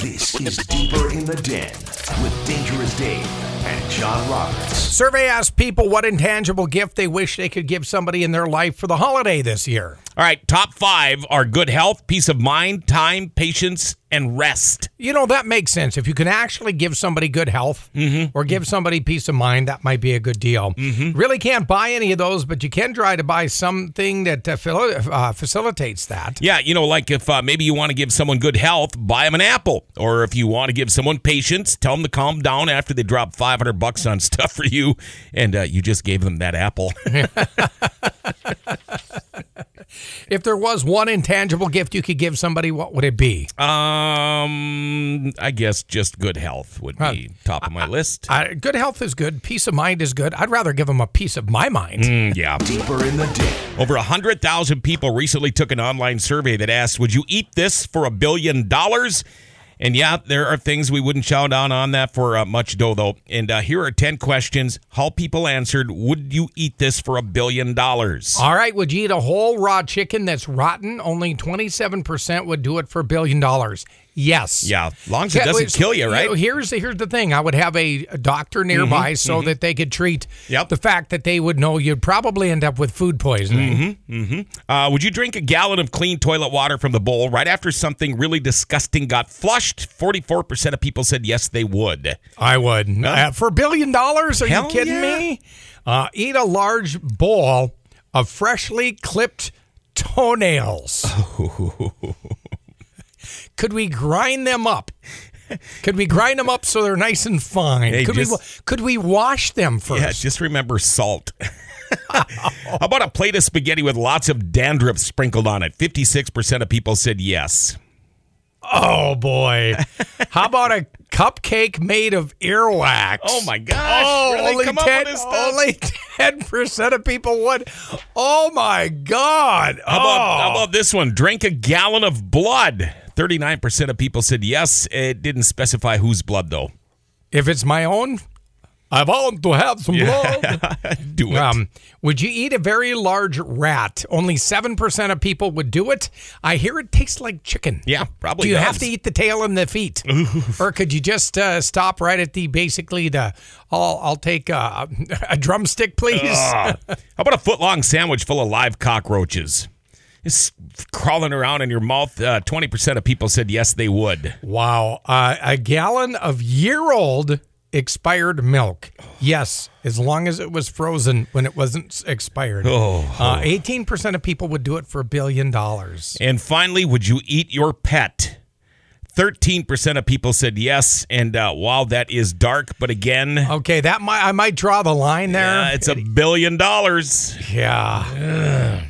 This is Deeper in the Den with Dangerous Dave and John Roberts. Survey asked people what intangible gift they wish they could give somebody in their life for the holiday this year. All right, top five are good health, peace of mind, time, patience, and rest. You know, that makes sense. If you can actually give somebody good health or give somebody peace of mind, that might be a good deal. Really can't buy any of those, but you can try to buy something that uh, uh, facilitates that. Yeah, you know, like if uh, maybe you want to give someone good health, buy them an apple. Or if you want to give someone patience, tell them to calm down after they drop 500 bucks on stuff for you and uh, you just gave them that apple. If there was one intangible gift you could give somebody, what would it be? um, I guess just good health would be top of my list. Uh, good health is good. Peace of mind is good. I'd rather give them a piece of my mind. Mm, yeah. Deeper in the Den. Over 100,000 people recently took an online survey that asked, Would you eat this for a billion dollars? And yeah, there are things we wouldn't shout down on that for uh, much dough, though. And uh, here are 10 questions. How people answered, Would you eat this for a billion dollars? All right, would you eat a whole raw chicken that's rotten? Only 27% would do it for a billion dollars. Yes. Yeah, as long as it doesn't wait, kill you, right? Mm-hmm, here's the, here's the thing. I would have a, a doctor nearby so that they could treat Yep. the fact that they would know you'd probably end up with food poisoning. Mm-hmm. Uh, would you drink a gallon of clean toilet water from the bowl right after something really disgusting got flushed? 44% of people said yes, they would. I would. Uh, for a billion dollars? Are you kidding yeah. me? Uh, eat a large bowl of freshly clipped toenails. Could we grind them up? Could we grind them up so they're nice and fine? Hey, could we could we wash them first? Yeah, just remember salt. How about a plate of spaghetti with lots of dandruff sprinkled on it? 56% of people said yes. Oh boy. How about a cupcake made of earwax? Oh my gosh. Oh, they only 10, with this stuff? only 10% of people would. Oh my God. How about, how Oh. about this one? Drink a gallon of blood. 39% of people said yes. It didn't specify whose blood, though. If it's my own, I want to have some blood. Do it. Um, would you eat a very large rat? Only 7% of people would do it. I hear it tastes like chicken. yeah, probably Do you does. have to eat the tail and the feet, or could you just uh, stop right at the basically the? I'll I'll take a, a drumstick, please. Ah. How about a foot long sandwich full of live cockroaches? It's crawling around in your mouth. Uh, 20% of people said yes, they would. Wow, uh, a gallon of year-old expired milk. Yes, as long as it was frozen when it wasn't expired. Oh. Uh, 18% of people would do it for a billion dollars. And finally, would you eat your pet? 13% of people said yes. And uh, wow, that is dark. But again, Okay, that might I might draw the line there. uh, it's a billion dollars. yeah.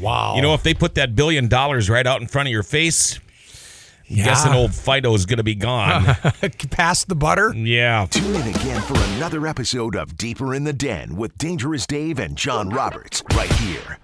Wow. You know, if they put that billion dollars right out in front of your face, I'm Yeah. guessing old Fido is going to be gone. pass the butter. yeah. Tune in again for another episode of Deeper in the Den with Dangerous Dave and John Roberts right here